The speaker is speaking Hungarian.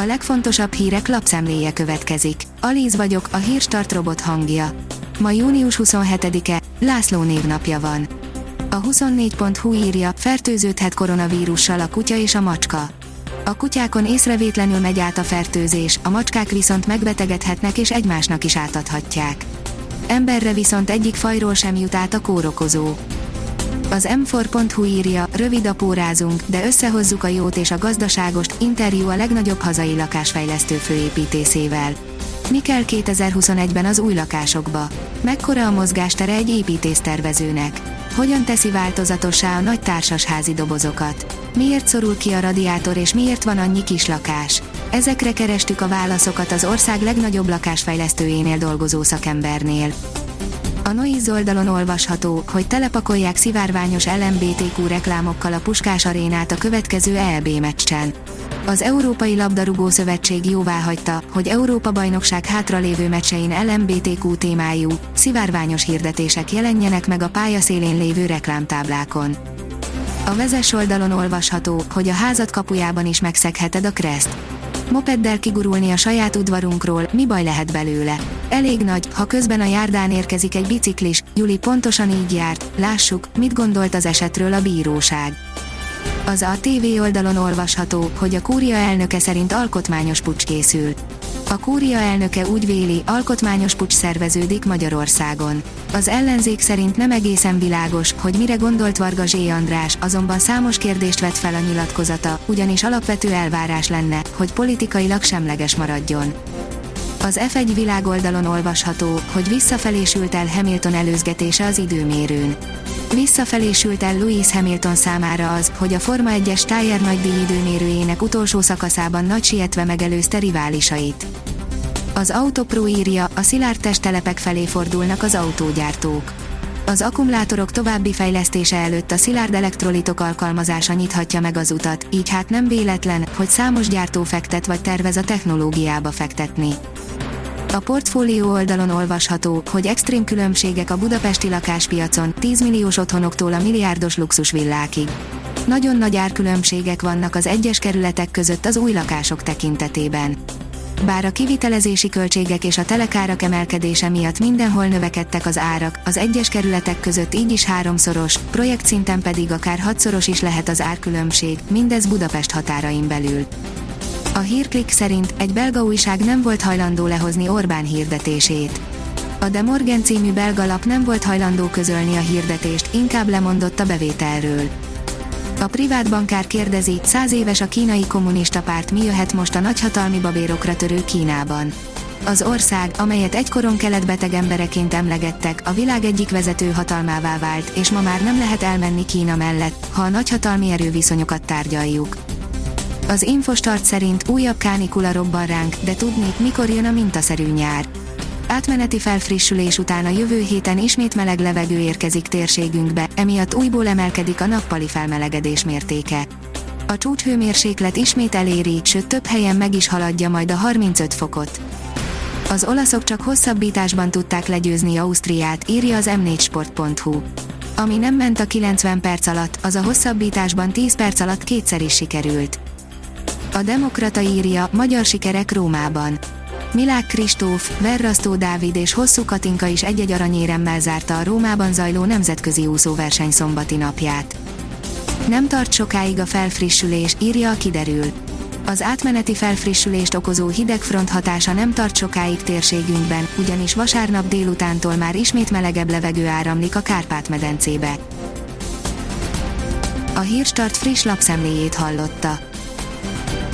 A legfontosabb hírek lapszemléje következik. Alíz vagyok, a hírstart robot hangja. Ma június 27-e, László névnapja van. A 24.hu írja, fertőződhet koronavírussal a kutya és a macska. A kutyákon észrevétlenül megy át a fertőzés, a macskák viszont megbetegedhetnek és egymásnak is átadhatják. Emberre viszont egyik fajról sem jut át a kórokozó. Az m4.hu írja, rövid pórázunk, de összehozzuk a jót és a gazdaságost, interjú a legnagyobb hazai lakásfejlesztő főépítészével. Mi kell 2021-ben az új lakásokba? Mekkora a mozgástere egy építésztervezőnek? Hogyan teszi változatossá a nagy társasházi dobozokat? Miért szorul ki a radiátor és miért van annyi kis lakás? Ezekre kerestük a válaszokat az ország legnagyobb lakásfejlesztőjénél dolgozó szakembernél. A Noiz oldalon olvasható, hogy telepakolják szivárványos LMBTQ reklámokkal a Puskás arénát a következő EB meccsen. Az Európai Labdarúgó Szövetség jóváhagyta, hogy Európa bajnokság hátralévő meccsein LMBTQ témájú, szivárványos hirdetések jelenjenek meg a pályaszélén lévő reklámtáblákon. A vezes oldalon olvasható, hogy a házat kapujában is megszegheted a kreszt. Mopeddel kigurulni a saját udvarunkról, mi baj lehet belőle? Elég nagy, ha közben a járdán érkezik egy biciklis, Juli pontosan így járt, lássuk, mit gondolt az esetről a bíróság. Az a TV oldalon olvasható, hogy a kúria elnöke szerint alkotmányos pucs készül. A kúria elnöke úgy véli, alkotmányos pucs szerveződik Magyarországon. Az ellenzék szerint nem egészen világos, hogy mire gondolt Varga Zsé András, azonban számos kérdést vet fel a nyilatkozata, ugyanis alapvető elvárás lenne, hogy politikailag semleges maradjon. Az F1 világoldalon olvasható, hogy visszafelé sült el Hamilton előzgetése az időmérőn. Visszafelé sült el Lewis Hamilton számára az, hogy a Forma 1-es Tire nagydíj időmérőjének utolsó szakaszában nagy sietve megelőzte riválisait. Az Autopro írja, a szilárd testtelepek felé fordulnak az autógyártók. Az akkumulátorok további fejlesztése előtt a szilárd elektrolitok alkalmazása nyithatja meg az utat, így hát nem véletlen, hogy számos gyártó fektet vagy tervez a technológiába fektetni. A portfólió oldalon olvasható, hogy extrém különbségek a budapesti lakáspiacon, 10 milliós otthonoktól a milliárdos luxusvillákig. Nagyon nagy árkülönbségek vannak az egyes kerületek között az új lakások tekintetében. Bár a kivitelezési költségek és a telekárak emelkedése miatt mindenhol növekedtek az árak, az egyes kerületek között így is háromszoros, projekt szinten pedig akár hatszoros is lehet az árkülönbség, mindez Budapest határain belül. A hírklik szerint egy belga újság nem volt hajlandó lehozni Orbán hirdetését. A De Morgan című belga lap nem volt hajlandó közölni a hirdetést, inkább lemondott a bevételről. A privát bankár kérdezi, száz éves a kínai kommunista párt mi jöhet most a nagyhatalmi babérokra törő Kínában. Az ország, amelyet egykoron keletbeteg embereként emlegettek, a világ egyik vezető hatalmává vált, és ma már nem lehet elmenni Kína mellett, ha a nagyhatalmi erőviszonyokat tárgyaljuk. Az Infostart szerint újabb kánikula robban ránk, de tudni, mikor jön a mintaszerű nyár. Átmeneti felfrissülés után a jövő héten ismét meleg levegő érkezik térségünkbe, emiatt újból emelkedik a nappali felmelegedés mértéke. A csúcshőmérséklet ismét eléri, sőt több helyen meg is haladja majd a 35 fokot. Az olaszok csak hosszabbításban tudták legyőzni Ausztriát, írja az m4sport.hu. Ami nem ment a 90 perc alatt, az a hosszabbításban 10 perc alatt kétszer is sikerült. A Demokrata írja, magyar sikerek Rómában. Milák Kristóf, Verrasztó Dávid és Hosszú Katinka is egy-egy aranyéremmel zárta a Rómában zajló nemzetközi úszóverseny szombati napját. Nem tart sokáig a felfrissülés, írja a kiderül. Az átmeneti felfrissülést okozó hidegfront hatása nem tart sokáig térségünkben, ugyanis vasárnap délutántól már ismét melegebb levegő áramlik a Kárpát-medencébe. A Hírstart friss lapszemléjét hallotta.